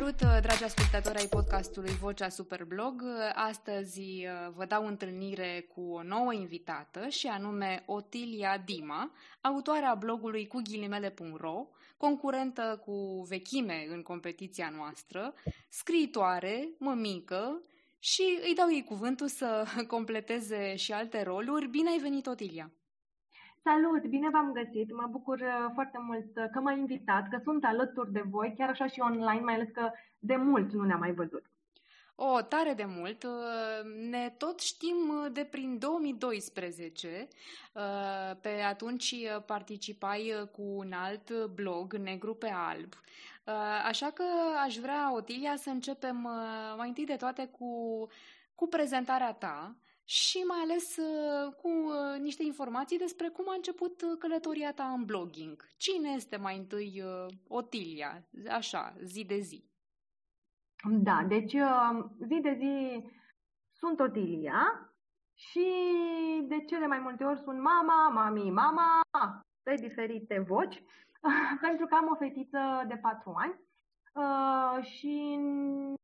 Salut, uh, dragi ascultători ai podcastului Vocea Superblog. Astăzi uh, vă dau întâlnire cu o nouă invitată și anume Otilia Dima, autoarea blogului cu ghilimele.ro, concurentă cu vechime în competiția noastră, scriitoare, mămică și îi dau ei cuvântul să completeze și alte roluri. Bine ai venit, Otilia! Salut, bine v-am găsit. Mă bucur uh, foarte mult uh, că m-ai invitat, că sunt alături de voi, chiar așa și online, mai ales că de mult nu ne-am mai văzut. O, tare de mult. Uh, ne tot știm de prin 2012. Pe atunci participai cu un alt blog, Negru pe Alb. Așa că aș vrea, Otilia, să începem mai întâi de toate cu, cu prezentarea ta și mai ales uh, cu uh, niște informații despre cum a început uh, călătoria ta în blogging. Cine este mai întâi Otilia? Așa, zi de zi. Da, deci zi de zi sunt Otilia și de cele mai multe ori sunt mama, mami, mama, pe diferite voci, pentru că am o fetiță de patru ani și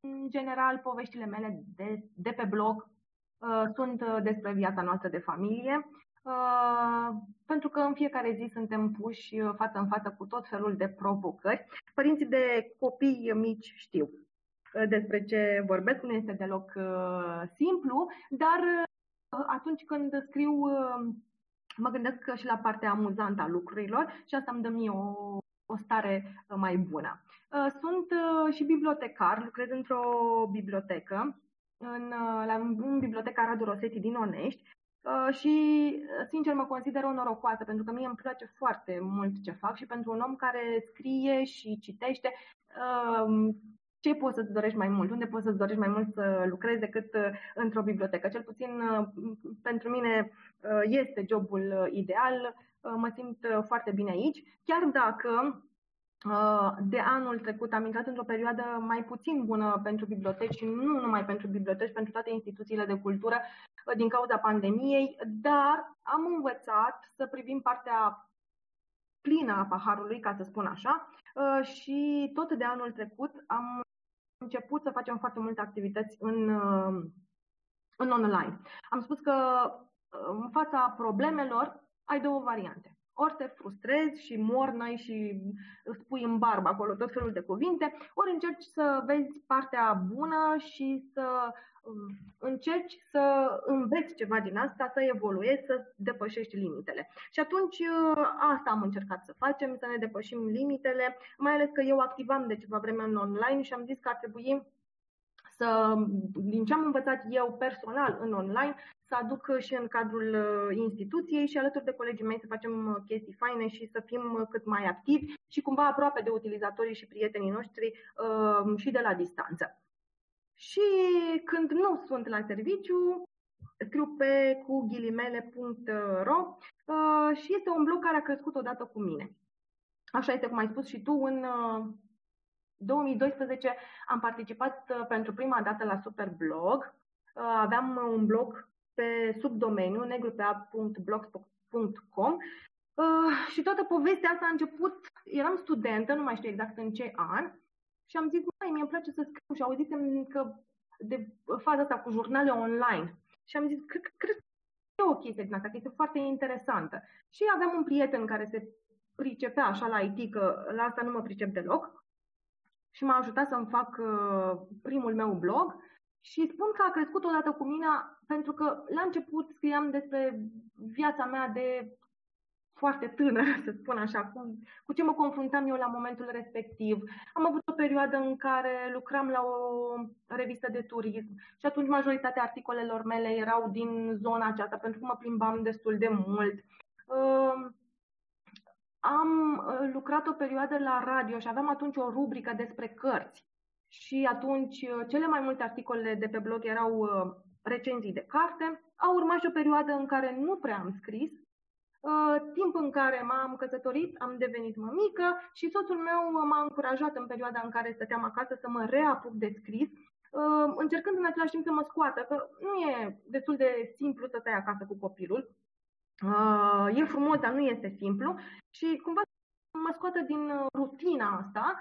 în general poveștile mele de, de pe blog Uh, sunt uh, despre viața noastră de familie, uh, pentru că în fiecare zi suntem puși față în față cu tot felul de provocări. Părinții de copii mici știu despre ce vorbesc, nu este deloc simplu, dar atunci când scriu mă gândesc și la partea amuzantă a lucrurilor și asta îmi dă mie o, o stare mai bună. Sunt și bibliotecar, lucrez într-o bibliotecă în, la, în biblioteca Radu Rosetti din Onești uh, și, sincer, mă consider o norocoasă pentru că mie îmi place foarte mult ce fac și pentru un om care scrie și citește, uh, ce poți să-ți dorești mai mult? Unde poți să-ți dorești mai mult să lucrezi decât uh, într-o bibliotecă? Cel puțin pentru mine este jobul ideal, mă simt foarte bine aici, chiar dacă Uh, de anul trecut am intrat într-o perioadă mai puțin bună pentru biblioteci și nu numai pentru biblioteci, pentru toate instituțiile de cultură uh, din cauza pandemiei, dar am învățat să privim partea plină a paharului, ca să spun așa, uh, și tot de anul trecut am început să facem foarte multe activități în, în online. Am spus că în fața problemelor ai două variante ori te frustrezi și mornăi și îți pui în barbă acolo tot felul de cuvinte, ori încerci să vezi partea bună și să um, încerci să înveți ceva din asta, să evoluezi, să depășești limitele. Și atunci uh, asta am încercat să facem, să ne depășim limitele, mai ales că eu activam de ceva vreme în online și am zis că ar trebui să, din ce am învățat eu personal în online, să aduc și în cadrul uh, instituției și alături de colegii mei să facem uh, chestii faine și să fim uh, cât mai activi și cumva aproape de utilizatorii și prietenii noștri și de la distanță. Și când nu sunt la serviciu, scriu pe cu ghilimele.ro și este un blog care a crescut odată cu mine. Așa este cum ai spus și tu, în 2012 am participat pentru prima dată la Superblog. Aveam un blog pe subdomeniu negrupeap.blogspot.com uh, și toată povestea asta a început, eram studentă, nu mai știu exact în ce an, și am zis, mai mie îmi place să scriu și auzisem că de faza asta cu jurnale online. Și am zis, cred, cred că e o chestie din asta, că este foarte interesantă. Și aveam un prieten care se pricepea așa la IT, că la asta nu mă pricep deloc, și m-a ajutat să-mi fac uh, primul meu blog și spun că a crescut odată cu mine pentru că la început scriam despre viața mea de foarte tânără, să spun așa, cu, cu ce mă confruntam eu la momentul respectiv. Am avut o perioadă în care lucram la o revistă de turism și atunci majoritatea articolelor mele erau din zona aceasta, pentru că mă plimbam destul de mult. Uh, am uh, lucrat o perioadă la radio și aveam atunci o rubrică despre cărți. Și atunci uh, cele mai multe articole de pe blog erau uh, recenzii de carte. A urmat și o perioadă în care nu prea am scris, timp în care m-am căsătorit, am devenit mămică și soțul meu m-a încurajat în perioada în care stăteam acasă să mă reapuc de scris, încercând în același timp să mă scoată, că nu e destul de simplu să stai acasă cu copilul. E frumos, dar nu este simplu și cumva mă scoată din rutina asta,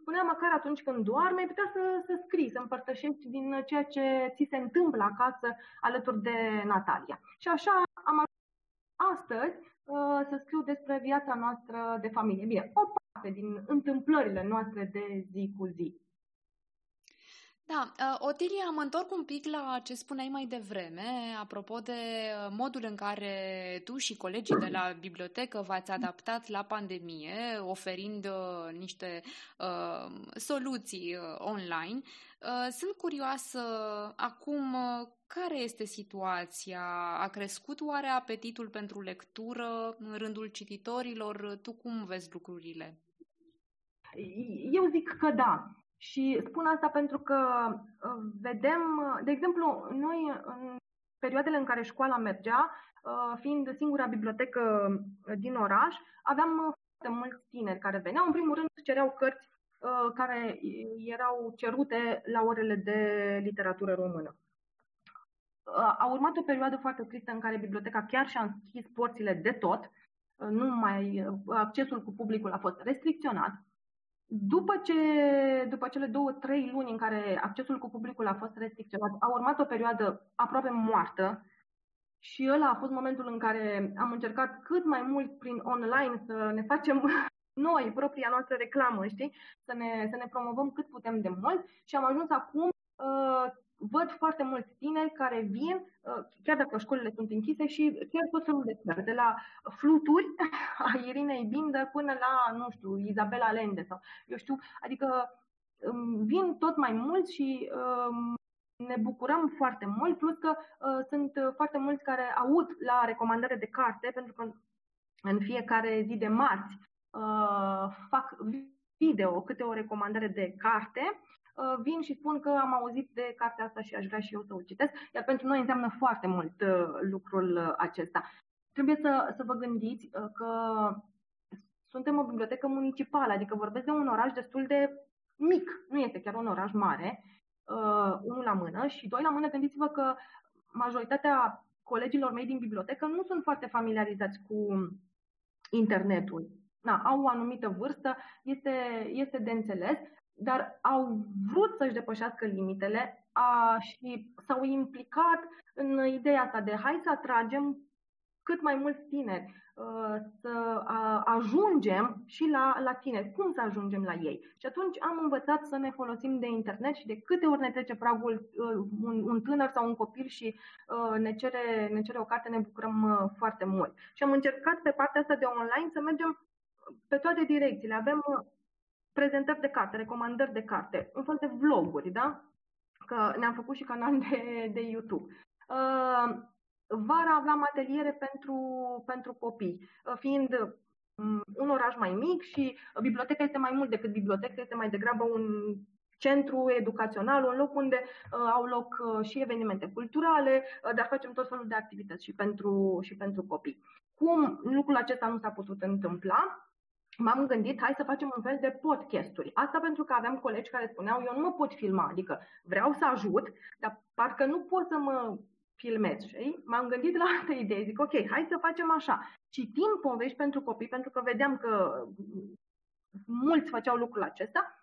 spunea măcar atunci când doarme, putea să, să scrii, să împărtășești din ceea ce ți se întâmplă acasă alături de Natalia. Și așa am ajuns astăzi uh, să scriu despre viața noastră de familie. Bine, o parte din întâmplările noastre de zi cu zi. Da, uh, Otilia, mă întorc un pic la ce spuneai mai devreme, apropo de uh, modul în care tu și colegii de la bibliotecă v-ați adaptat la pandemie, oferind uh, niște uh, soluții uh, online. Uh, sunt curioasă acum care este situația? A crescut oare apetitul pentru lectură în rândul cititorilor? Tu cum vezi lucrurile? Eu zic că da. Și spun asta pentru că uh, vedem, de exemplu, noi în perioadele în care școala mergea, uh, fiind singura bibliotecă uh, din oraș, aveam foarte mulți tineri care veneau. În primul rând cereau cărți care erau cerute la orele de literatură română. A urmat o perioadă foarte tristă în care biblioteca chiar și-a închis porțile de tot, nu mai, accesul cu publicul a fost restricționat după, ce, după cele două, trei luni în care accesul cu publicul a fost restricționat, a urmat o perioadă aproape moartă și ăla a fost momentul în care am încercat cât mai mult prin online să ne facem noi propria noastră reclamă, știi? Să ne, să ne promovăm cât putem de mult și am ajuns acum uh, văd foarte mulți tineri care vin, uh, chiar dacă școlile sunt închise, și chiar tot felul de țări, de la fluturi a Irinei Bindă până la, nu știu, Izabela Lende sau eu știu, adică um, vin tot mai mulți și um, ne bucurăm foarte mult, plus că uh, sunt foarte mulți care aud la recomandare de carte, pentru că în fiecare zi de marți uh, fac video câte o recomandare de carte Uh, vin și spun că am auzit de cartea asta și aș vrea și eu să o citesc, iar pentru noi înseamnă foarte mult uh, lucrul uh, acesta. Trebuie să, să vă gândiți că suntem o bibliotecă municipală, adică vorbesc de un oraș destul de mic, nu este chiar un oraș mare, unul la mână și doi la mână, gândiți-vă că majoritatea colegilor mei din bibliotecă nu sunt foarte familiarizați cu internetul. Na, au o anumită vârstă, este, este de înțeles, dar au vrut să-și depășească limitele a, și s-au implicat în ideea asta de hai să atragem cât mai mulți tineri, să ajungem și la, la tineri. Cum să ajungem la ei? Și atunci am învățat să ne folosim de internet și de câte ori ne trece pragul un, un tânăr sau un copil și ne cere, ne cere o carte, ne bucurăm foarte mult. Și am încercat pe partea asta de online să mergem pe toate direcțiile. Avem prezentări de carte, recomandări de carte, un fel de vloguri, da? Că ne-am făcut și canal de, de YouTube. Uh, vara aveam ateliere pentru, pentru copii, uh, fiind um, un oraș mai mic și biblioteca este mai mult decât bibliotecă, este mai degrabă un centru educațional, un loc unde uh, au loc uh, și evenimente culturale, uh, dar facem tot felul de activități și pentru, și pentru copii. Cum lucrul acesta nu s-a putut întâmpla? M-am gândit, hai să facem un fel de podcasturi. Asta pentru că aveam colegi care spuneau, eu nu mă pot filma, adică vreau să ajut, dar parcă nu pot să mă filmez, știi? M-am gândit la altă idee, zic, ok, hai să facem așa. Citim povești pentru copii, pentru că vedeam că mulți făceau lucrul acesta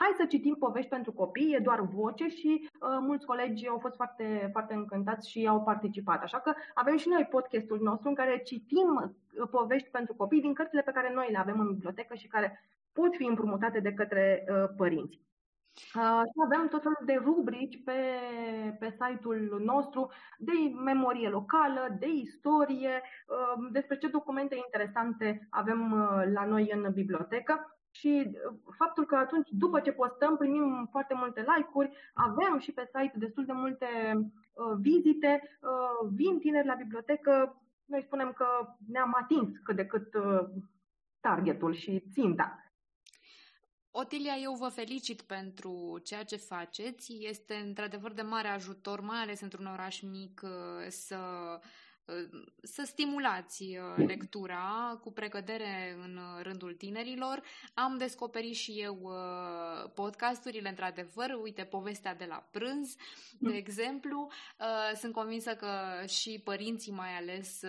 hai să citim povești pentru copii, e doar voce și uh, mulți colegi au fost foarte, foarte încântați și au participat. Așa că avem și noi podcastul nostru în care citim uh, povești pentru copii din cărțile pe care noi le avem în bibliotecă și care pot fi împrumutate de către uh, părinți. Uh, și avem tot felul de rubrici pe, pe site-ul nostru de memorie locală, de istorie, uh, despre ce documente interesante avem uh, la noi în bibliotecă și uh, faptul că atunci, după ce postăm, primim foarte multe like-uri, avem și pe site destul de multe uh, vizite, uh, vin tineri la bibliotecă, noi spunem că ne-am atins cât de cât uh, targetul și ținta. Otilia, eu vă felicit pentru ceea ce faceți. Este într-adevăr de mare ajutor, mai ales într-un oraș mic, uh, să să stimulați uh, lectura cu precădere în uh, rândul tinerilor. Am descoperit și eu uh, podcasturile, într-adevăr, uite, povestea de la prânz, de exemplu. Sunt convinsă că și părinții mai ales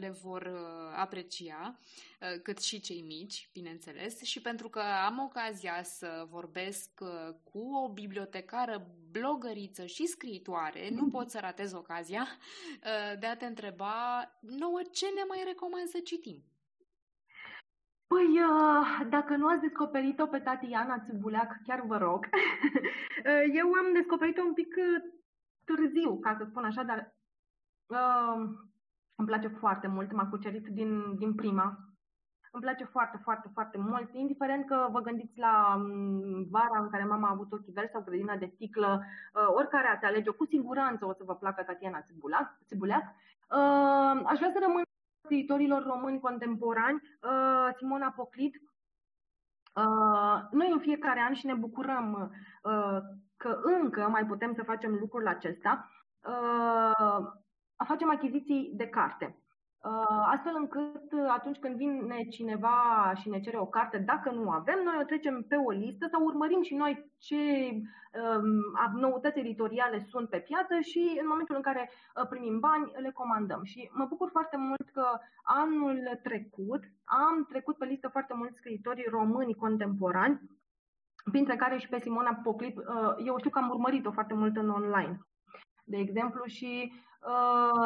le vor aprecia. Uh, cât și cei mici, bineînțeles, și pentru că am ocazia să vorbesc uh, cu o bibliotecară, blogăriță și scriitoare, nu pot să ratez ocazia uh, de a te întreba nouă ce ne mai recomand să citim. Păi, dacă nu ați descoperit-o pe Tatiana Țibuleac, chiar vă rog. Eu am descoperit-o un pic târziu, ca să spun așa, dar uh, îmi place foarte mult, m-a cucerit din, din prima. Îmi place foarte, foarte, foarte mult, indiferent că vă gândiți la mm, vara în care mama a avut ochii verzi sau grădina de sticlă, uh, oricare ați alege cu siguranță o să vă placă Tatiana Țibuleac. Uh, aș vrea să rămân scriitorilor români contemporani, uh, Simona Poclit. Noi în fiecare an și ne bucurăm că încă mai putem să facem lucrul acesta, facem achiziții de carte. Uh, astfel încât uh, atunci când vine cineva și ne cere o carte, dacă nu avem, noi o trecem pe o listă sau urmărim și noi ce um, noutăți editoriale sunt pe piață și în momentul în care uh, primim bani, le comandăm. Și mă bucur foarte mult că anul trecut am trecut pe listă foarte mulți scriitori români contemporani, printre care și pe Simona Poclip. Eu știu că am urmărit-o foarte mult în online de exemplu, și uh,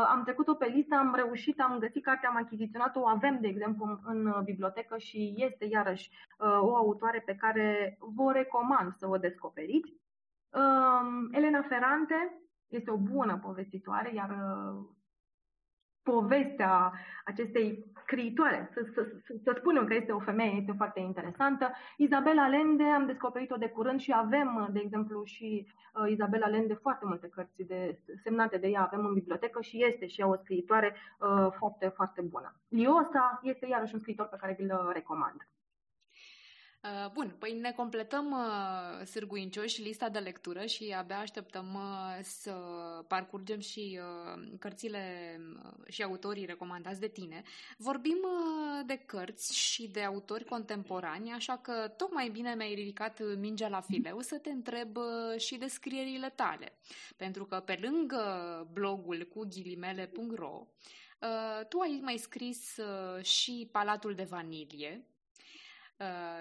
am trecut-o pe listă, am reușit, am găsit cartea, am achiziționat-o, o avem, de exemplu, în, în bibliotecă și este iarăși uh, o autoare pe care vă recomand să o descoperiți. Uh, Elena Ferrante este o bună povestitoare, iar uh, povestea acestei scriitoare, să, să, să, să spunem că este o femeie, este foarte interesantă. Izabela Lende, am descoperit-o de curând și avem, de exemplu, și uh, Izabela Lende foarte multe cărți de, semnate de ea, avem în bibliotecă și este și ea o scriitoare uh, foarte, foarte bună. Liosa este iarăși un scriitor pe care vi-l recomand. Uh, bun, păi ne completăm uh, sârguincioși lista de lectură și abia așteptăm uh, să parcurgem și cărțile și autorii recomandați de tine. Vorbim de cărți și de autori contemporani, așa că tocmai bine mi-ai ridicat mingea la fileu să te întreb și de scrierile tale. Pentru că pe lângă blogul cu ghilimele.ro tu ai mai scris și Palatul de Vanilie, Uh,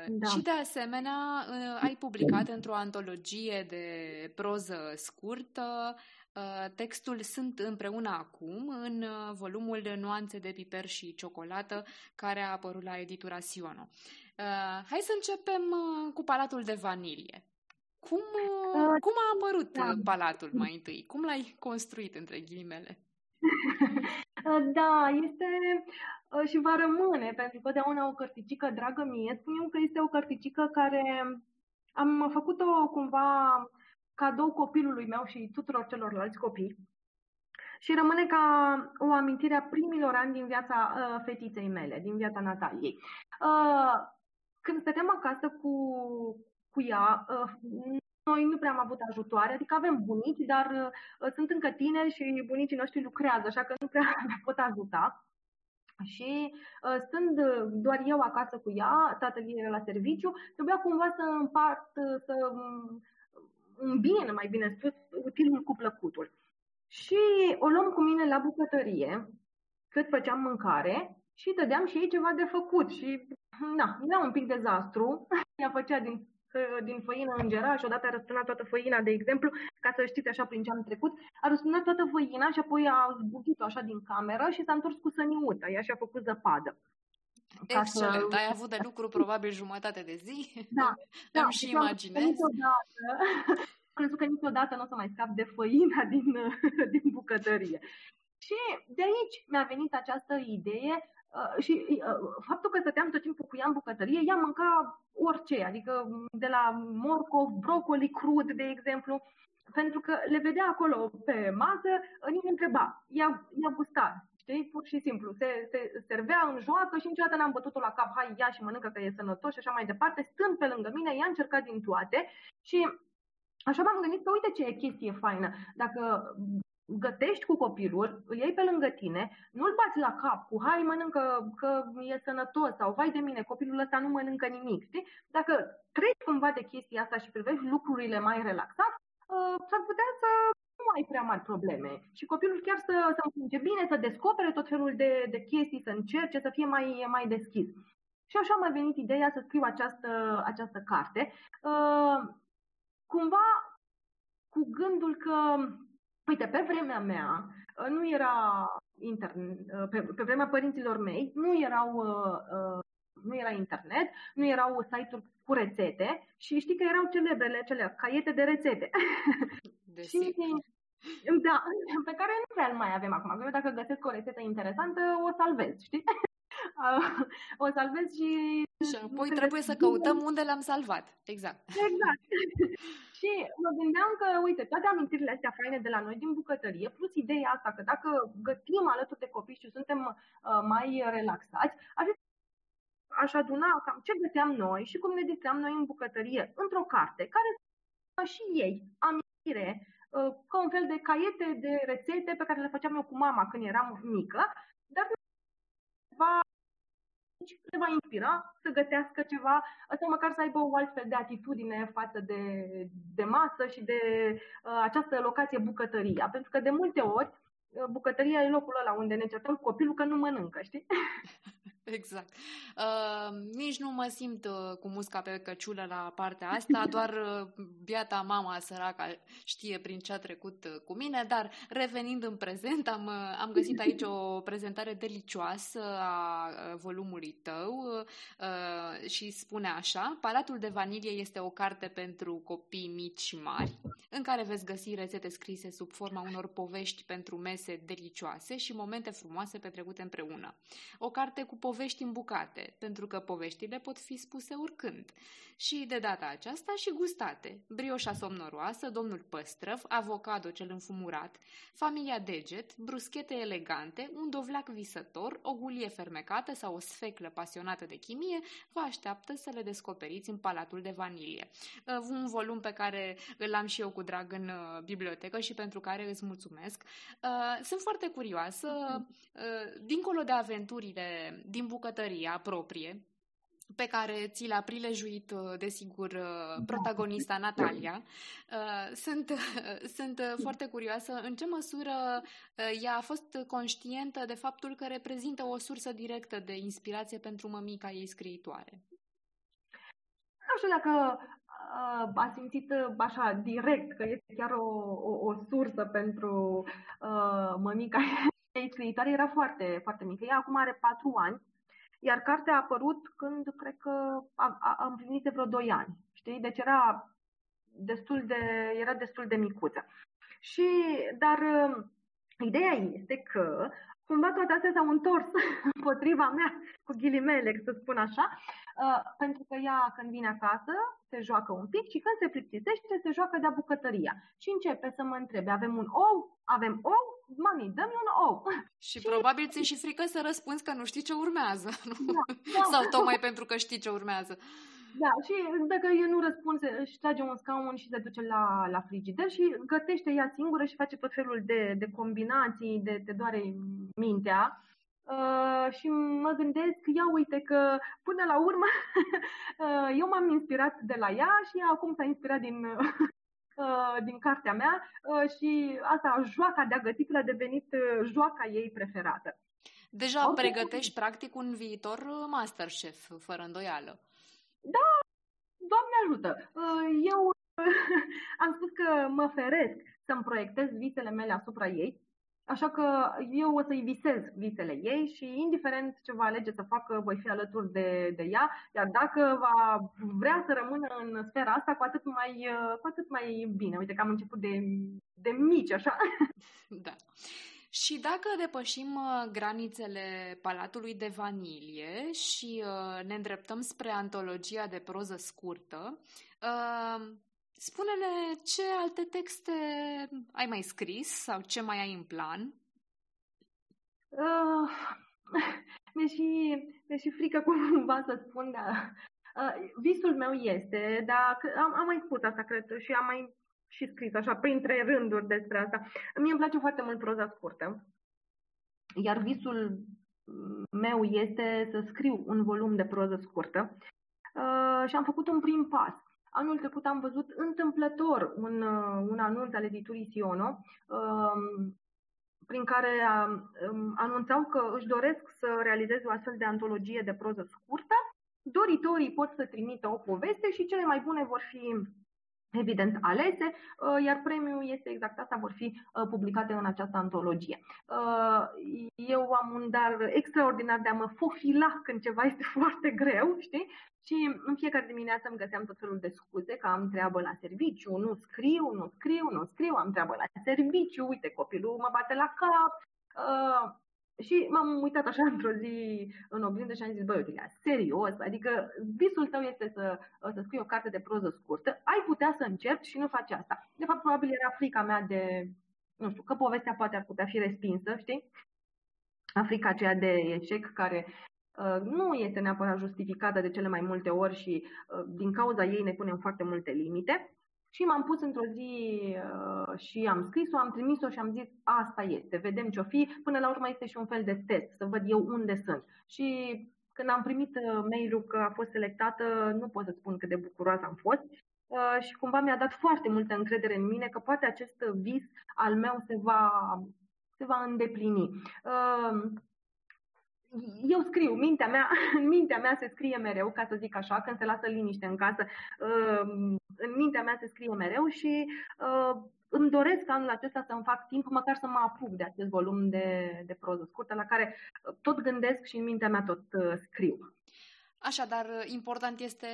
da. Și de asemenea uh, ai publicat într-o antologie de proză scurtă uh, textul Sunt împreună acum în volumul de Nuanțe de piper și ciocolată care a apărut la editura Siono. Hai să începem cu Palatul de Vanilie. Cum, cum a apărut da. palatul mai întâi? Cum l-ai construit între ghilimele? Da, este uh, și va rămâne, pentru că deauna o cărticică dragă mie. Spun eu că este o cărticică care am făcut-o cumva cadou copilului meu și tuturor celorlalți copii. Și rămâne ca o amintire a primilor ani din viața uh, fetiței mele, din viața Nataliei. Uh, când stăteam acasă cu, cu ea, uh, noi nu prea am avut ajutoare, adică avem bunici, dar uh, sunt încă tineri și bunicii noștri lucrează, așa că nu prea ne pot ajuta. Și uh, stând doar eu acasă cu ea, tatăl ei era la serviciu, trebuia cumva să împart, să îmbin, mai bine spus, utilul cu plăcutul. Și o luăm cu mine la bucătărie, cât făceam mâncare, și dădeam și ei ceva de făcut. Și, na, era un pic dezastru. Ea făcea din din făină îngera și odată a răsturnat toată făina, de exemplu, ca să știți așa prin ce am trecut, a răsturnat toată făina și apoi a zbutit-o așa din cameră și s-a întors cu săniuța, ea și-a făcut zăpadă. Excelent, să... ai avut de lucru probabil jumătate de zi. Da, da Îmi și imaginez. Niciodată, am crezut că niciodată nu o să mai scap de făina din, din bucătărie. Și de aici mi-a venit această idee Uh, și uh, faptul că stăteam tot timpul cu ea în bucătărie, ea mânca orice, adică de la morcov, brocoli crud, de exemplu, pentru că le vedea acolo pe masă, nimeni întreba, ea, ea gusta, știi, pur și simplu, se, se servea în joacă și niciodată n-am bătut-o la cap, hai, ia și mănâncă că e sănătos și așa mai departe, stând pe lângă mine, ea a încercat din toate. Și așa m-am gândit că uite ce e chestie faină, dacă gătești cu copilul, îl iei pe lângă tine, nu-l bați la cap cu hai mănâncă că e sănătos sau vai de mine, copilul ăsta nu mănâncă nimic, știi? Dacă treci cumva de chestia asta și privești lucrurile mai relaxat, uh, s-ar putea să nu ai prea mari probleme și copilul chiar să, să înfunge bine, să descopere tot felul de, de chestii, să încerce, să fie mai, mai deschis. Și așa mi-a venit ideea să scriu această, această carte. Uh, cumva cu gândul că Uite, pe vremea mea uh, nu era internet, uh, pe, pe vremea părinților mei nu erau uh, nu era internet, nu erau site-uri cu rețete și știi că erau celebrele cele caiete de rețete. și, da, pe care nu prea mai avem acum. Eu dacă găsesc o rețetă interesantă, o salvez, știi? o salvez și... Și apoi trebuie să căutăm unde l-am salvat. Exact. Exact. și mă gândeam că, uite, toate amintirile astea faine de la noi din bucătărie, plus ideea asta că dacă gătim alături de copii și suntem uh, mai relaxați, ar aș aduna cam ce găteam noi și cum ne distream noi în bucătărie într-o carte, care să și ei amintire uh, ca un fel de caiete de rețete pe care le făceam eu cu mama când eram mică, dar va le va inspira să gătească ceva, sau măcar să aibă o altfel de atitudine față de, de masă și de uh, această locație bucătăria. Pentru că de multe ori uh, bucătăria e locul ăla unde ne certăm cu copilul că nu mănâncă, știi? Exact. Uh, nici nu mă simt uh, cu musca pe căciulă la partea asta, doar uh, biata mama săraca știe prin ce a trecut uh, cu mine, dar revenind în prezent, am, uh, am găsit aici o prezentare delicioasă a uh, volumului tău uh, și spune așa, Palatul de vanilie este o carte pentru copii mici și mari, în care veți găsi rețete scrise sub forma unor povești pentru mese delicioase și momente frumoase petrecute împreună. O carte cu povești povești în bucate, pentru că poveștile pot fi spuse oricând. Și de data aceasta și gustate. Brioșa somnoroasă, domnul Păstrăv, avocado cel înfumurat, familia Deget, bruschete elegante, un dovlac visător, o gulie fermecată sau o sfeclă pasionată de chimie vă așteaptă să le descoperiți în Palatul de Vanilie. Uh, un volum pe care îl am și eu cu drag în uh, bibliotecă și pentru care îți mulțumesc. Uh, sunt foarte curioasă, dincolo de aventurile din din bucătăria proprie, pe care ți l-a prilejuit, uh, desigur, uh, da. protagonista Natalia. Uh, sunt, sunt foarte curioasă în ce măsură ea a fost conștientă de faptul că reprezintă o sursă directă de inspirație pentru mămica ei scriitoare. Nu știu dacă a simțit așa direct că este chiar o, o, o sursă pentru uh, mămica ei scriitoare. Era foarte, foarte mică. Ea acum are patru ani iar cartea a apărut când cred că am, am împlinit vreo 2 ani. Știi? Deci era destul de, era destul de micuță. Și, dar ideea este că cumva toate astea s-au întors împotriva mea, cu ghilimele, să spun așa, uh, pentru că ea când vine acasă se joacă un pic și când se plictisește se joacă de-a bucătăria. Și începe să mă întrebe, avem un ou? Avem ou? mami, dă-mi un ou. Și, și probabil ți-e și frică să răspunzi că nu știi ce urmează, nu? Da, da. Sau tocmai pentru că știi ce urmează. Da, și dacă eu nu răspund, își trage un scaun și se duce la, la frigider și gătește ea singură și face tot felul de, de combinații, de te doare mintea. Uh, și mă gândesc, ia uite că până la urmă uh, eu m-am inspirat de la ea și ea acum s-a inspirat din, Uh, din cartea mea uh, și asta, joaca de a gătit a devenit uh, joaca ei preferată. Deja okay. pregătești practic un viitor Masterchef, fără îndoială. Da, Doamne ajută! Eu am spus că mă feresc să-mi proiectez visele mele asupra ei, Așa că eu o să-i visez visele ei și indiferent ce va alege să facă, voi fi alături de, de ea, iar dacă va vrea să rămână în sfera asta, cu atât mai, cu atât mai bine. Uite că am început de, de mici, așa. Da. Și dacă depășim uh, granițele Palatului de Vanilie și uh, ne îndreptăm spre antologia de proză scurtă, uh, Spune-ne ce alte texte ai mai scris sau ce mai ai în plan? Uh, mi-e, mi și frică cumva să spun, dar uh, visul meu este, dar am, am mai spus asta, cred, și am mai și scris așa printre rânduri despre asta. Mie îmi place foarte mult proza scurtă, iar visul meu este să scriu un volum de proză scurtă uh, și am făcut un prim pas. Anul trecut am văzut întâmplător un, uh, un anunț al editurii Siono uh, prin care um, anunțau că își doresc să realizeze o astfel de antologie de proză scurtă. Doritorii pot să trimită o poveste și cele mai bune vor fi evident alese, uh, iar premiul este exact asta, vor fi uh, publicate în această antologie. Uh, eu am un dar extraordinar de a mă fofila când ceva este foarte greu, știi? Și în fiecare dimineață îmi găseam tot felul de scuze că am treabă la serviciu, nu scriu, nu scriu, nu scriu, am treabă la serviciu, uite copilul mă bate la cap. Și m-am uitat așa într-o zi în oglindă și am zis, băi, Otilia, serios, adică visul tău este să, să scrii o carte de proză scurtă, ai putea să încerci și nu faci asta. De fapt, probabil era frica mea de, nu știu, că povestea poate ar putea fi respinsă, știi? Africa aceea de eșec care uh, nu este neapărat justificată de cele mai multe ori și uh, din cauza ei ne punem foarte multe limite. Și m-am pus într-o zi uh, și am scris-o, am trimis-o și am zis asta este, vedem ce-o fi. Până la urmă este și un fel de test, să văd eu unde sunt. Și când am primit uh, mail-ul că a fost selectată, nu pot să spun cât de bucuroasă am fost. Uh, și cumva mi-a dat foarte multă încredere în mine că poate acest vis al meu se va, se va îndeplini. Uh, eu scriu, mintea mea, în mintea mea se scrie mereu, ca să zic așa, când se lasă liniște în casă, uh, în mintea mea se scrie mereu și uh, îmi doresc anul acesta să-mi fac timp, măcar să mă apuc de acest volum de, de proză scurtă, la care tot gândesc și în mintea mea tot uh, scriu. Așadar, important este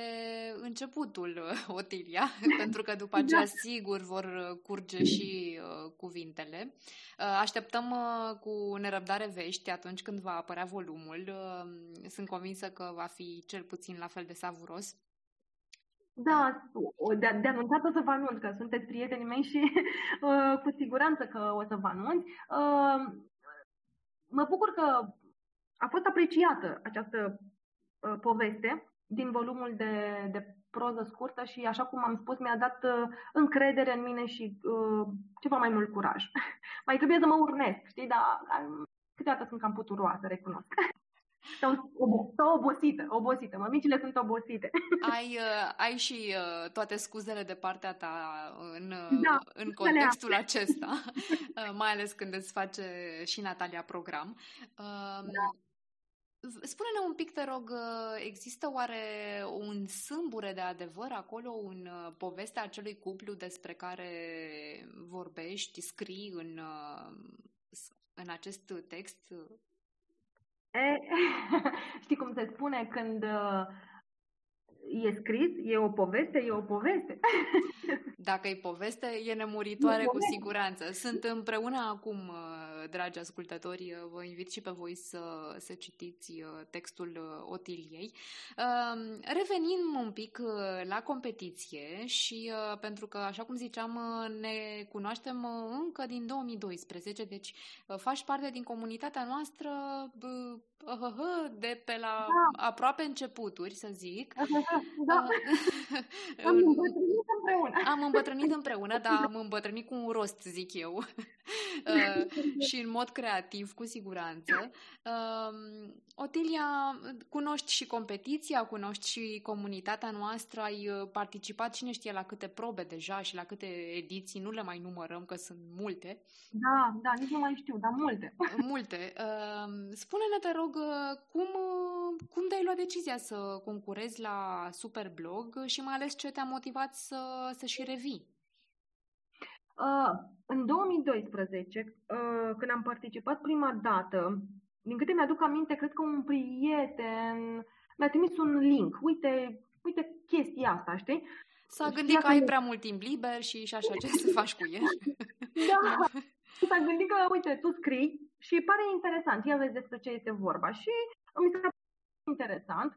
începutul, Otilia, pentru că după aceea da. sigur vor curge și uh, cuvintele. Uh, așteptăm uh, cu nerăbdare vești atunci când va apărea volumul. Uh, sunt convinsă că va fi cel puțin la fel de savuros. Da, de, de anunțat o să vă anunț că sunteți prietenii mei și uh, cu siguranță că o să vă anunț. Uh, mă bucur că a fost apreciată această Uh, poveste din volumul de, de proză scurtă și, așa cum am spus, mi-a dat uh, încredere în mine și uh, ceva mai mult curaj. mai trebuie să mă urnesc, știi, dar uh, câteodată sunt cam puturoasă, recunosc. Sau obosită, obosită. Mămicile sunt obosite. Ai, uh, ai și uh, toate scuzele de partea ta în, uh, da, în contextul acesta, uh, mai ales când îți face și Natalia program. Uh, da. Spune-ne un pic, te rog, uh, există oare un sâmbure de adevăr acolo, un uh, poveste a acelui cuplu despre care vorbești, scrii în, uh, în acest text? E, știi cum se spune când e scris, e o poveste, e o poveste. Dacă e poveste, e nemuritoare e cu siguranță. Sunt împreună acum, uh, dragi ascultători, uh, vă invit și pe voi să, să citiți uh, textul Otiliei. Revenind un pic la competiție și pentru că, așa cum ziceam, ne cunoaștem încă din 2012, deci faci parte din comunitatea noastră de pe la da. aproape începuturi, să zic. Da. am îmbătrânit împreună. Am îmbătrânit împreună, dar am îmbătrânit cu un rost, zic eu. Uh, și în mod creativ, cu siguranță. Um, Otilia, cunoști și competiția, cunoști și comunitatea noastră, ai uh, participat cine știe la câte probe deja și la câte ediții, nu le mai numărăm, că sunt multe. Da, da, nici nu mai știu, dar multe. Multe. Um, spune-ne, te rog, uh, cum, cum te-ai luat decizia să concurezi la Superblog și mai ales ce te-a motivat să, să și revii? Uh, în 2012, uh, când am participat prima dată, din câte mi-aduc aminte, cred că un prieten mi-a trimis un link. Uite, uite chestia asta, știi? S-a gândit că ai prea mult timp liber și, și așa, ce să faci cu el? da, s-a gândit că, uite, tu scrii și pare interesant, ia vezi despre ce este vorba. Și mi s-a interesant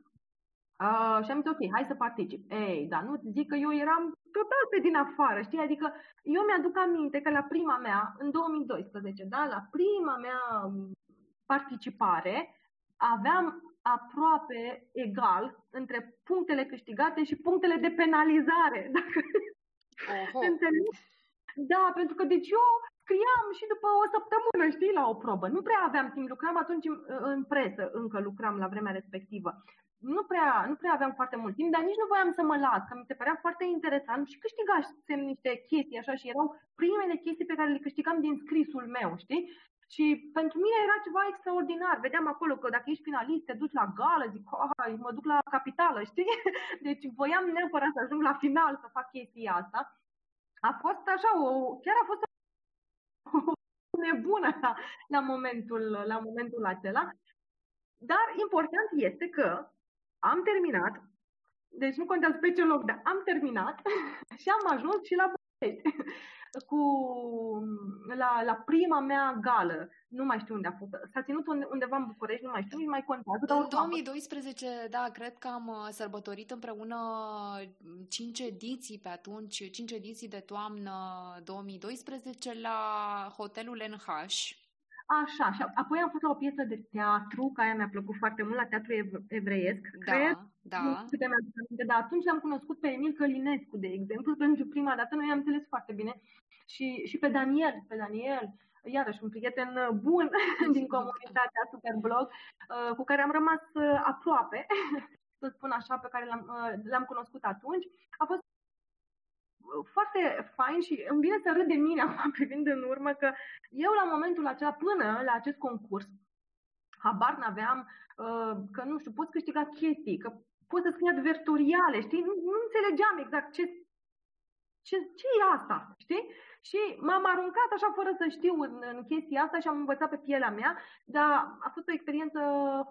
uh, și am zis, ok, hai să particip. Ei, dar nu-ți zic că eu eram total pe din afară, știi? Adică eu mi-aduc aminte că la prima mea, în 2012, da, la prima mea participare, aveam aproape egal între punctele câștigate și punctele de penalizare. Dacă... Înțelegi? Da, pentru că deci eu scriam și după o săptămână, știi, la o probă. Nu prea aveam timp, lucram atunci în, în presă, încă lucram la vremea respectivă. Nu prea, nu prea aveam foarte mult timp, dar nici nu voiam să mă las, că mi se părea foarte interesant și câștigasem niște chestii așa și erau primele chestii pe care le câștigam din scrisul meu, știi? Și pentru mine era ceva extraordinar. Vedeam acolo că dacă ești finalist, te duci la gală, zic, mă duc la capitală, știi? Deci voiam neapărat să ajung la final să fac chestia asta. A fost așa, o, chiar a fost o nebună la, la, momentul, la momentul acela. Dar important este că am terminat, deci nu contează pe ce loc, dar am terminat și am ajuns și la București cu, la, la prima mea gală. Nu mai știu unde a fost. S-a ținut undeva în București, nu mai știu, nu mai contează. Dar în 2012, da, cred că am uh, sărbătorit împreună 5 ediții pe atunci, 5 ediții de toamnă 2012 la hotelul NH Așa, și apoi am fost la o piesă de teatru, care mi-a plăcut foarte mult, la teatru evreiesc, da, cred. Da. Nu câte mi dar atunci l-am cunoscut pe Emil Călinescu, de exemplu, pentru prima dată, noi am înțeles foarte bine. Și, și pe Daniel, pe Daniel, iarăși un prieten bun din comunitatea Superblog, uh, cu care am rămas uh, aproape, să spun așa, pe care l-am, uh, l-am cunoscut atunci. A fost foarte fain și îmi vine să râd de mine acum privind în urmă că eu la momentul acela, până la acest concurs, habar n-aveam uh, că, nu știu, poți câștiga chestii, că poți să scrii advertoriale, știi? Nu, nu înțelegeam exact ce, ce, ce e asta, știi? Și m-am aruncat așa fără să știu în, în chestia asta și am învățat pe pielea mea, dar a fost o experiență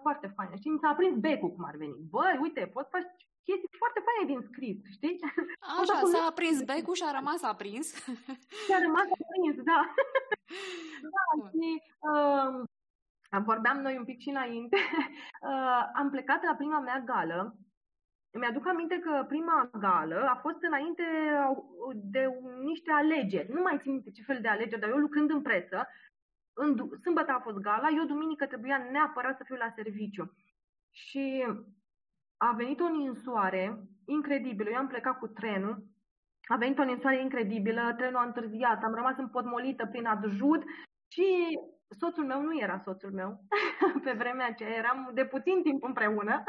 foarte faină. Și mi s-a aprins becul cum ar veni. Băi, uite, poți face chestii foarte faine din script, știi? Așa, s-a aprins becul și a rămas aprins. Și a rămas aprins, da. da, și uh, vorbeam noi un pic și înainte. Uh, am plecat la prima mea gală. Mi-aduc aminte că prima gală a fost înainte de niște alegeri. Nu mai țin minte ce fel de alegeri, dar eu lucrând în presă, în, sâmbătă a fost gala, eu duminică trebuia neapărat să fiu la serviciu. Și a venit o ninsoare incredibilă. Eu am plecat cu trenul, a venit o ninsoare incredibilă, trenul a întârziat, am rămas împotmolită prin adjud și soțul meu nu era soțul meu pe vremea aceea, eram de puțin timp împreună.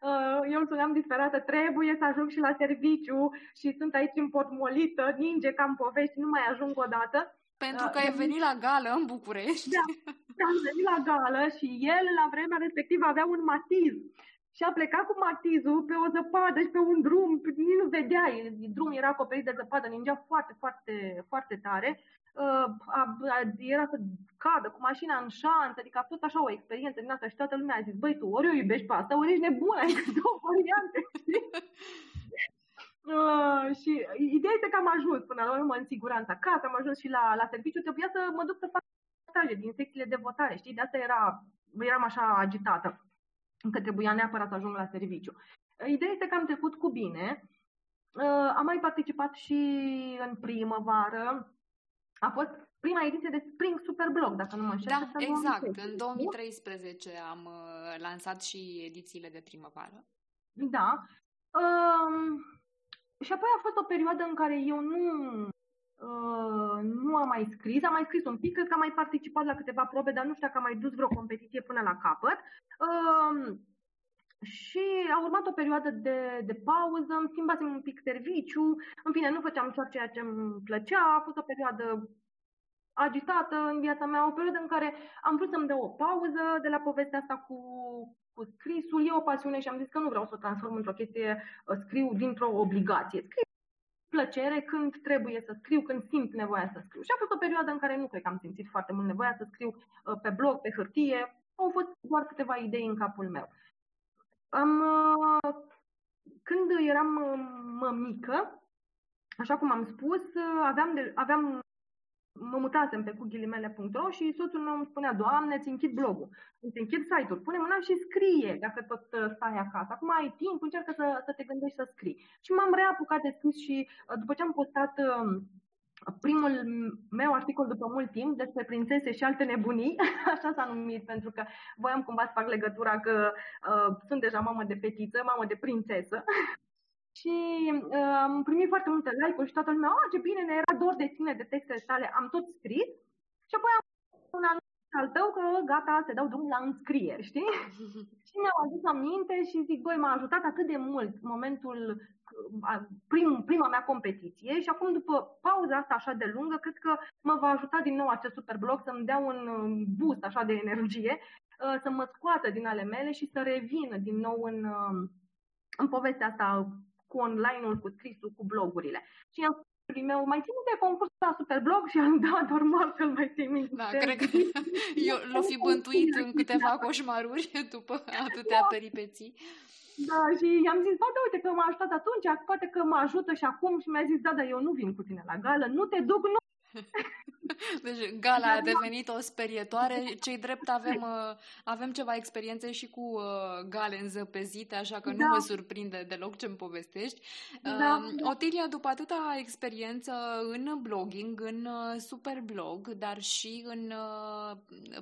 Uh, eu suneam disperată, trebuie să ajung și la serviciu și sunt aici împotmolită, ninge cam povești, nu mai ajung odată. Pentru uh, că ai venit la gală în București. Da, am venit la gală și el la vremea respectivă avea un matiz și a plecat cu matizul pe o zăpadă și pe un drum, nici nu vedea, drumul era acoperit de zăpadă, ningea foarte, foarte, foarte tare. Uh, a, a, era să cadă cu mașina în șanță, adică a fost așa o experiență din asta și toată lumea a zis, băi, tu ori o iubești pe asta, ori ești nebună, adică două variante, Uh, și ideea este că am ajuns până la urmă în siguranță acasă, am ajuns și la, la serviciu, trebuia să mă duc să fac staje din secțiile de votare, știi, de asta era, eram așa agitată că trebuia neapărat să ajung la serviciu. Ideea este că am trecut cu bine. Uh, am mai participat și în primăvară. A fost prima ediție de Spring Superblog, dacă nu mă înșel. Da, exact. 2013. În 2013 am uh, lansat și edițiile de primăvară. Da. Um, și apoi a fost o perioadă în care eu nu Uh, nu am mai scris, am mai scris un pic, cred că am mai participat la câteva probe, dar nu știu dacă am mai dus vreo competiție până la capăt. Uh, și a urmat o perioadă de, de pauză, îmi schimbasem un pic serviciu, în fine, nu făceam chiar ceea ce îmi plăcea, a fost o perioadă agitată în viața mea, o perioadă în care am vrut să-mi dau o pauză de la povestea asta cu, cu scrisul. E o pasiune și am zis că nu vreau să o transform într-o chestie, uh, scriu dintr-o obligație. Scriu plăcere când trebuie să scriu, când simt nevoia să scriu. Și a fost o perioadă în care nu cred că am simțit foarte mult nevoia să scriu uh, pe blog, pe hârtie. Au fost doar câteva idei în capul meu. Am, uh, când eram uh, mică, așa cum am spus, aveam, de, aveam mă mutasem pe cughilimele.ro și soțul meu îmi spunea, Doamne, îți închid blogul, îți închid site-ul, pune mâna și scrie dacă tot uh, stai acasă. Acum ai timp, încearcă să, să te gândești să scrii. Și m-am reapucat de scris și uh, după ce am postat um, primul meu articol după mult timp despre prințese și alte nebunii, așa s-a numit, pentru că voiam cumva să fac legătura că uh, sunt deja mamă de fetiță, mamă de prințesă și uh, am primit foarte multe like-uri și toată lumea, a, ce bine, ne era dor de tine, de textele tale, am tot scris și apoi am un anunț al tău că gata, se dau drumul la înscrieri, știi? și mi-au adus aminte și zic, băi, m-a ajutat atât de mult momentul, prim, prima mea competiție și acum după pauza asta așa de lungă, cred că mă va ajuta din nou acest super blog să-mi dea un boost așa de energie, uh, să mă scoată din ale mele și să revin din nou în, uh, în povestea asta cu online-ul, cu scrisul, cu blogurile. Și am meu, mai țin de concurs la Superblog și am dat normal că mai țin minte. Da, cred că eu l-o fi bântuit în câteva coșmaruri după atâtea peripeții. Da, și i-am zis, bă, da, uite că m-a ajutat atunci, poate că mă ajută și acum și mi-a zis, da, da, eu nu vin cu tine la gală, nu te duc, nu Deci gala a devenit o sperietoare. Cei drept avem, uh, avem ceva experiențe și cu uh, gale înzăpezite, așa că da. nu mă surprinde deloc ce-mi povestești. Da. Uh, Otilia, după atâta experiență în blogging, în uh, superblog, dar și în uh,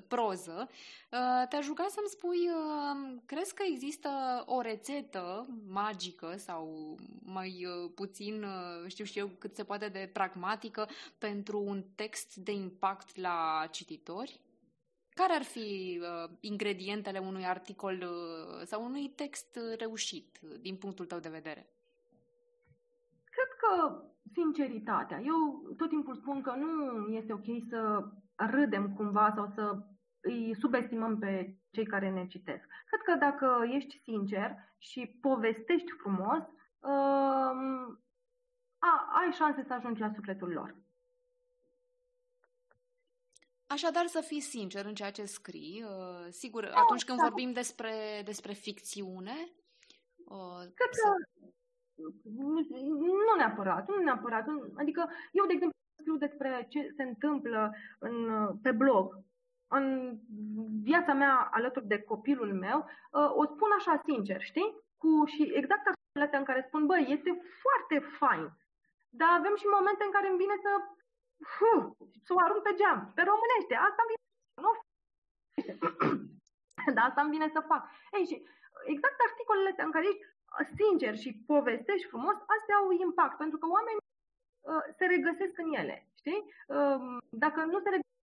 proză, uh, te-aș ruga să-mi spui, uh, crezi că există o rețetă magică sau mai uh, puțin, uh, știu și eu, cât se poate de pragmatică pentru un text de impact la cititori? Care ar fi uh, ingredientele unui articol uh, sau unui text reușit, uh, din punctul tău de vedere? Cred că sinceritatea. Eu tot timpul spun că nu este ok să râdem cumva sau să îi subestimăm pe cei care ne citesc. Cred că dacă ești sincer și povestești frumos, uh, a, ai șanse să ajungi la sufletul lor. Așadar, să fii sincer în ceea ce scrii. Uh, sigur, da, atunci când da. vorbim despre, despre ficțiune... Uh, Cred că nu neapărat, nu neapărat. Adică eu, de exemplu, scriu despre ce se întâmplă în, pe blog, în viața mea alături de copilul meu, uh, o spun așa sincer, știi? Cu, și exact așa în care spun, băi, este foarte fain, dar avem și momente în care îmi vine să huh, să o arunc pe geam, pe românește. Asta îmi vine, nu dar asta îmi vine să fac. Ei, și exact articolele astea în care ești sincer și povestești frumos, astea au impact, pentru că oamenii uh, se regăsesc în ele, știi? Uh, dacă nu se regăsesc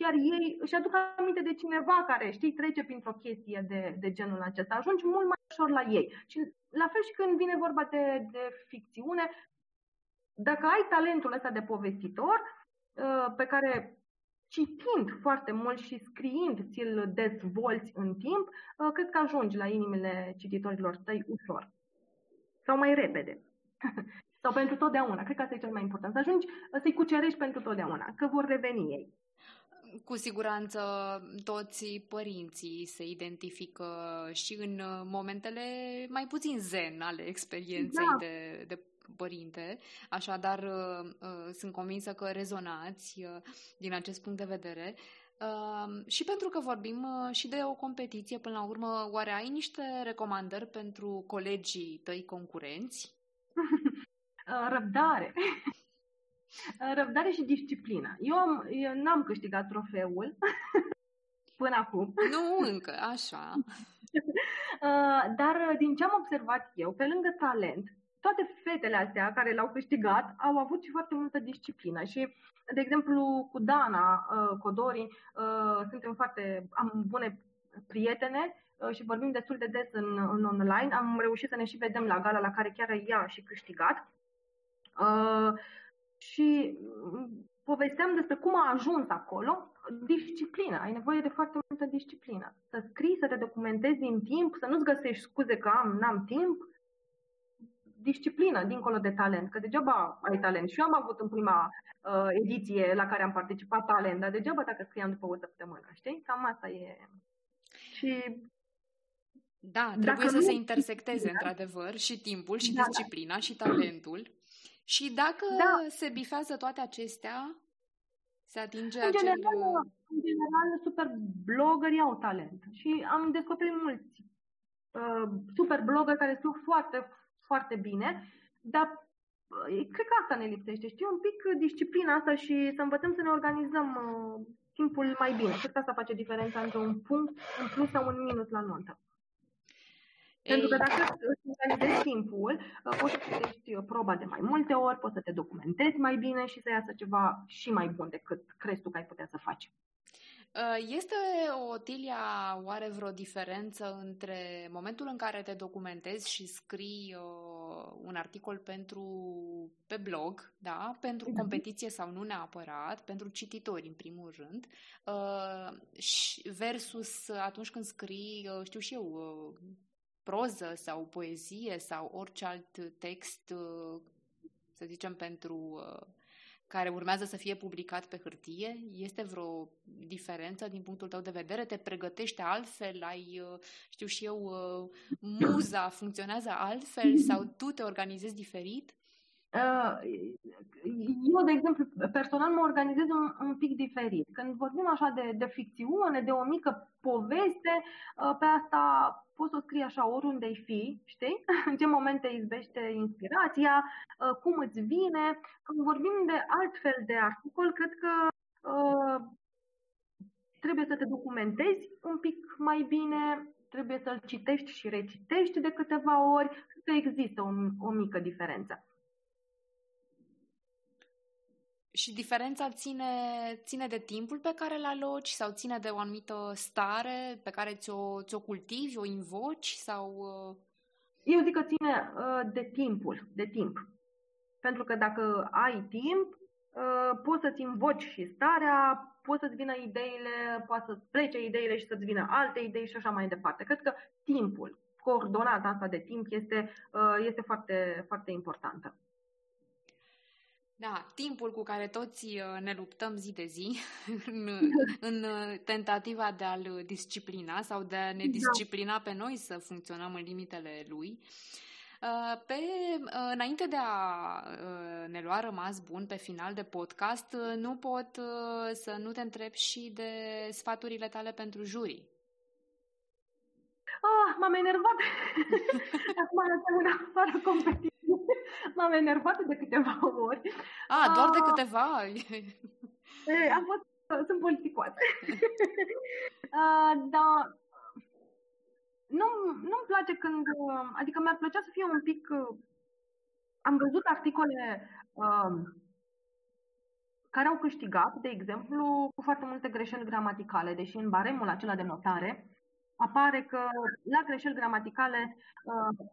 chiar ei își aduc aminte de cineva care, știi, trece printr-o chestie de, de genul acesta, ajungi mult mai ușor la ei. Și la fel și când vine vorba de, de ficțiune, dacă ai talentul ăsta de povestitor, uh, pe care citind foarte mult și scriind ți-l dezvolți în timp, uh, cred că ajungi la inimile cititorilor tăi ușor. Sau mai repede. Sau pentru totdeauna. Cred că asta e cel mai important. Să ajungi să-i cucerești pentru totdeauna, că vor reveni ei. Cu siguranță toți părinții se identifică și în momentele mai puțin zen ale experienței da. de, de părinte, așadar uh, uh, sunt convinsă că rezonați uh, din acest punct de vedere. Și pentru că vorbim și de o competiție, până la urmă, oare ai niște recomandări pentru colegii tăi concurenți? Răbdare. Răbdare și disciplină. Eu, am, eu n-am câștigat trofeul până acum. Nu încă, așa. Dar din ce am observat eu, pe lângă talent, toate fetele astea care l-au câștigat au avut și foarte multă disciplină și, de exemplu, cu Dana uh, Codori uh, suntem foarte, am bune prietene uh, și vorbim destul de des în, în online. Am reușit să ne și vedem la gala la care chiar ea a și câștigat. Și povesteam despre cum a ajuns acolo, disciplină. Ai nevoie de foarte multă disciplină. Să scrii, să te documentezi în timp, să nu-ți găsești scuze că am, n-am timp, disciplină dincolo de talent, că degeaba ai talent. Și eu am avut în prima uh, ediție la care am participat talent, dar degeaba dacă scriam după o săptămână, știi? Cam asta e. Și da, trebuie să se intersecteze, da? într-adevăr, și timpul, și da, da. disciplina, da. și talentul. Și dacă da. se bifează toate acestea, se atinge în acel... General, în general, super blogării au talent. Și am descoperit mulți uh, super blogări care scriu foarte, foarte bine, dar cred că asta ne lipsește, știi, un pic disciplina asta și să învățăm să ne organizăm uh, timpul mai bine. Cred că asta face diferența între un punct, un plus sau un minus la nuntă. Pentru că dacă îți organizezi timpul, poți să citești proba de mai multe ori, poți să te documentezi mai bine și să iasă ceva și mai bun decât crezi tu că ai putea să faci. Uh, este, Otilia, oare vreo diferență între momentul în care te documentezi și scrii uh, un articol pentru pe blog, da, pentru uh-huh. competiție sau nu neapărat, pentru cititori în primul rând, uh, versus atunci când scrii, uh, știu și eu, uh, proză sau poezie sau orice alt text, uh, să zicem, pentru uh, care urmează să fie publicat pe hârtie? Este vreo diferență din punctul tău de vedere? Te pregătește altfel? Ai, uh, știu și eu, muza funcționează altfel sau tu te organizezi diferit? Eu, de exemplu, personal mă organizez un, un pic diferit. Când vorbim așa de, de ficțiune, de o mică poveste, pe asta poți să o scrii așa oriunde ai fi, știi? În ce moment te izbește inspirația, cum îți vine. Când vorbim de altfel de articol, cred că uh, trebuie să te documentezi un pic mai bine, trebuie să-l citești și recitești de câteva ori, că există o, o mică diferență. Și diferența ține, ține de timpul pe care îl aloci sau ține de o anumită stare pe care ți-o, ți-o cultivi, o invoci sau... Uh? Eu zic că ține uh, de timpul, de timp. Pentru că dacă ai timp, uh, poți să-ți invoci și starea, poți să-ți vină ideile, poți să-ți plece ideile și să-ți vină alte idei și așa mai departe. Cred că timpul, coordonata asta de timp este, este foarte, foarte importantă. Da, timpul cu care toți uh, ne luptăm zi de zi în, în uh, tentativa de a-l disciplina sau de a ne da. disciplina pe noi să funcționăm în limitele lui. Uh, pe, înainte de a ne lua rămas bun pe final de podcast, nu pot să nu te întreb și de sfaturile tale pentru jurii. Ah, m-am enervat. Acum lăsăm în afară competiție. M-am enervat de câteva ori. A, doar de câteva? e, am fost, sunt politicoasă. da, nu, nu-mi place când, adică mi-ar plăcea să fie un pic, am văzut articole um, care au câștigat, de exemplu, cu foarte multe greșeli gramaticale, deși în baremul acela de notare apare că la greșeli gramaticale uh,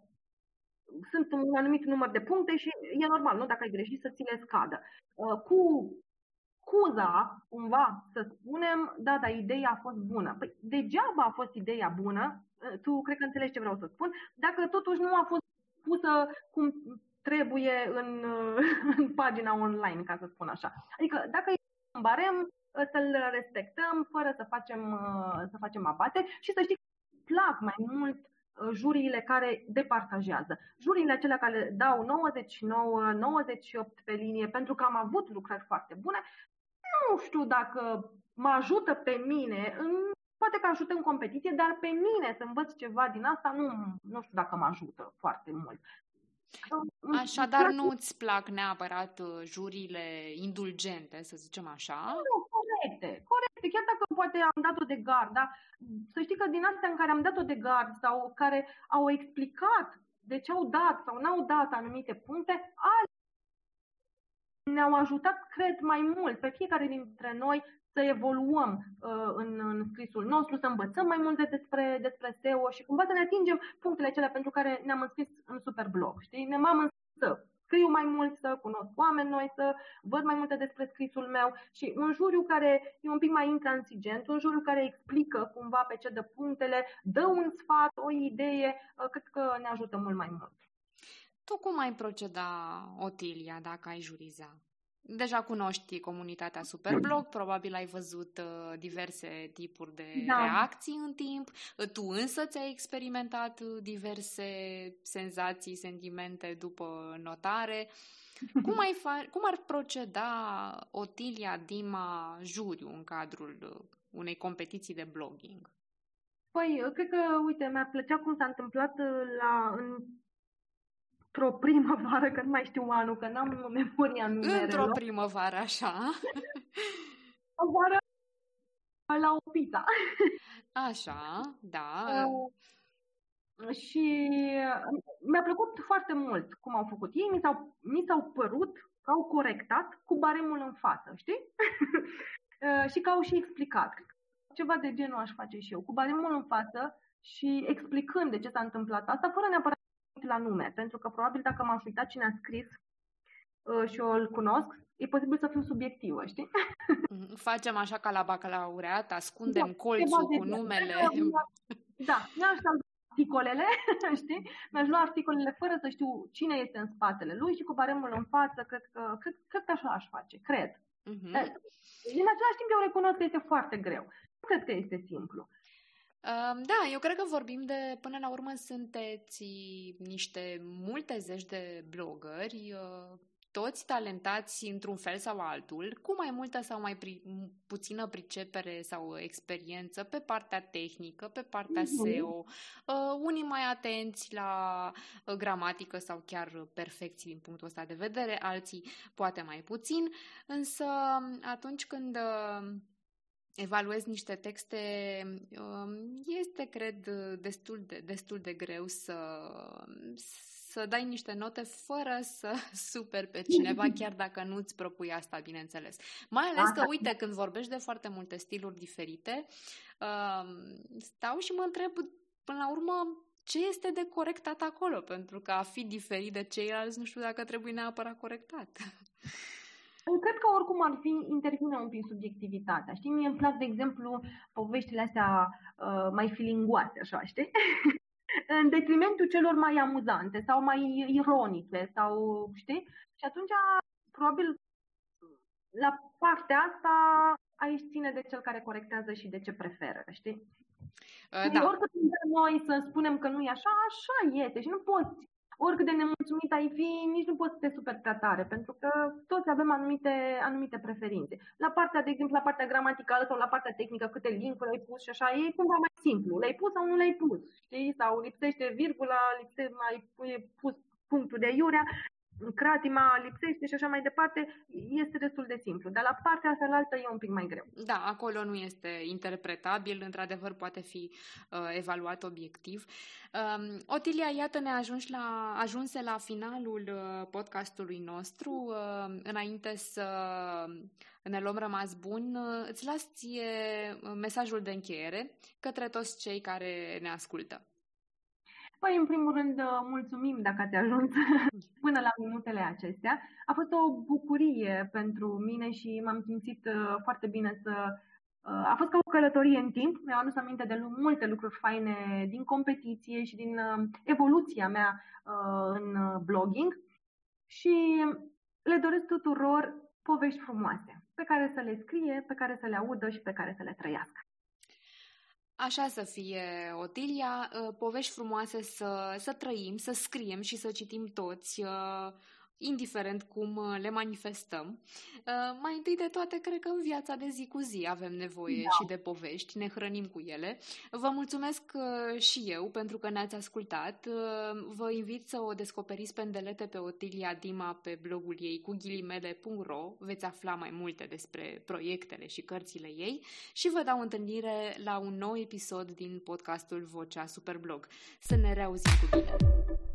sunt un anumit număr de puncte și e normal, nu? Dacă ai greșit, să ți le scadă. Uh, cu scuza, cumva, să spunem, da, dar ideea a fost bună. Păi, degeaba a fost ideea bună, uh, tu cred că înțelegi ce vreau să spun, dacă totuși nu a fost pusă cum trebuie în, uh, în pagina online, ca să spun așa. Adică, dacă e un barem, să-l respectăm fără să facem, să facem abate și să știi că plac mai mult Uh, juriile care departajează. Juriile acelea care dau 99, 98 pe linie pentru că am avut lucrări foarte bune, nu știu dacă mă ajută pe mine, în, poate că ajută în competiție, dar pe mine să învăț ceva din asta nu, nu știu dacă mă ajută foarte mult. Așadar, nu îți plac neapărat uh, jurile indulgente, să zicem așa? Nu, corecte, corecte. Chiar dacă poate am dat-o de gard, dar să știi că din astea în care am dat-o de gard sau care au explicat de ce au dat sau n-au dat anumite puncte, ne-au ajutat, cred, mai mult pe fiecare dintre noi să evoluăm uh, în, în scrisul nostru, să învățăm mai multe despre, despre SEO și cumva să ne atingem punctele cele pentru care ne-am înscris în Superblog. Știi? Ne m-am înscris scriu mai mult, să cunosc oameni noi, să văd mai multe despre scrisul meu și un juriu care e un pic mai intransigent, un juriu care explică cumva pe ce dă punctele, dă un sfat, o idee, uh, cred că ne ajută mult mai mult. Tu cum ai proceda, Otilia, dacă ai juriza? Deja cunoști comunitatea Superblog, probabil ai văzut uh, diverse tipuri de da. reacții în timp. Tu însă ți-ai experimentat uh, diverse senzații, sentimente după notare. Cum, ai fa- cum ar proceda Otilia Dima Juriu în cadrul uh, unei competiții de blogging? Păi, cred că, uite, mi-ar plăcea cum s-a întâmplat la, în într-o primăvară, că nu mai știu anul, că n-am memoria numerelor. Într-o primăvară, așa. O vară la o pizza. Așa, da. Uh, și mi-a plăcut foarte mult cum au făcut ei, mi s-au, mi s-au părut că au corectat cu baremul în față, știi? și că au și explicat. Ceva de genul aș face și eu, cu baremul în față și explicând de ce s-a întâmplat asta, fără neapărat la nume, pentru că probabil dacă m-am uitat cine a scris uh, și eu îl cunosc, e posibil să fiu subiectivă, știi? Mm, facem așa ca la bacalaureat, ascundem da, colțul cu numele. Da, mi-aș lua articolele, știi? Mi-aș lua articolele fără să știu cine este în spatele lui și cu baremul în față, cred că, cred, cred că așa aș face, cred. Uh-huh. Dar, în același timp eu recunosc că este foarte greu. Nu cred că este simplu. Da, eu cred că vorbim de, până la urmă, sunteți niște multe zeci de blogări, uh, toți talentați într-un fel sau altul, cu mai multă sau mai pri- puțină pricepere sau experiență pe partea tehnică, pe partea mm-hmm. SEO, uh, unii mai atenți la uh, gramatică sau chiar perfecții din punctul ăsta de vedere, alții poate mai puțin, însă atunci când uh, evaluezi niște texte, um, este, cred, destul de, destul de greu să, să dai niște note fără să super pe cineva, chiar dacă nu îți propui asta, bineînțeles. Mai ales că, uite, când vorbești de foarte multe stiluri diferite, um, stau și mă întreb, până la urmă, ce este de corectat acolo? Pentru că a fi diferit de ceilalți, nu știu dacă trebuie neapărat corectat. Cred că oricum ar fi, intervine un pic subiectivitatea. Știi, mie îmi plac, de exemplu, poveștile astea uh, mai filingoase, așa, știi? în detrimentul celor mai amuzante sau mai ironice sau, știi? Și atunci, probabil, la partea asta aici ține de cel care corectează și de ce preferă, știi? Uh, da. Oricât noi să spunem că nu e așa, așa este și nu poți oricât de nemulțumit ai fi, nici nu poți să te super prea tare, pentru că toți avem anumite, anumite preferințe. La partea, de exemplu, la partea gramaticală sau la partea tehnică, câte linkuri ai pus și așa, e cumva mai simplu. Le-ai pus sau nu le-ai pus, știi? Sau lipsește virgula, lipsește, mai pus punctul de iurea cratima lipsește și așa mai departe, este destul de simplu. Dar la partea cealaltă e un pic mai greu. Da, acolo nu este interpretabil, într-adevăr poate fi uh, evaluat obiectiv. Um, Otilia, iată ne ajungi la, ajunse la finalul uh, podcastului nostru. Uh, înainte să ne luăm rămas bun, uh, îți las ție uh, mesajul de încheiere către toți cei care ne ascultă. Păi, în primul rând, uh, mulțumim dacă ați ajuns până la minutele acestea. A fost o bucurie pentru mine și m-am simțit uh, foarte bine să... Uh, a fost ca o călătorie în timp. Mi-am adus aminte de multe lucruri faine din competiție și din evoluția mea în blogging și le doresc tuturor povești frumoase pe care să le scrie, pe care să le audă și pe care să le trăiască. Așa să fie, Otilia, uh, povești frumoase să, să trăim, să scriem și să citim toți. Uh, indiferent cum uh, le manifestăm. Uh, mai întâi de toate, cred că în viața de zi cu zi avem nevoie da. și de povești, ne hrănim cu ele. Vă mulțumesc uh, și eu pentru că ne-ați ascultat. Vă invit să o descoperiți pe îndelete pe Otilia Dima pe blogul ei cu ghilimele.ro. Veți afla mai multe despre proiectele și cărțile ei și vă dau întâlnire la un nou episod din podcastul Vocea Superblog. Să ne reauzim cu bine!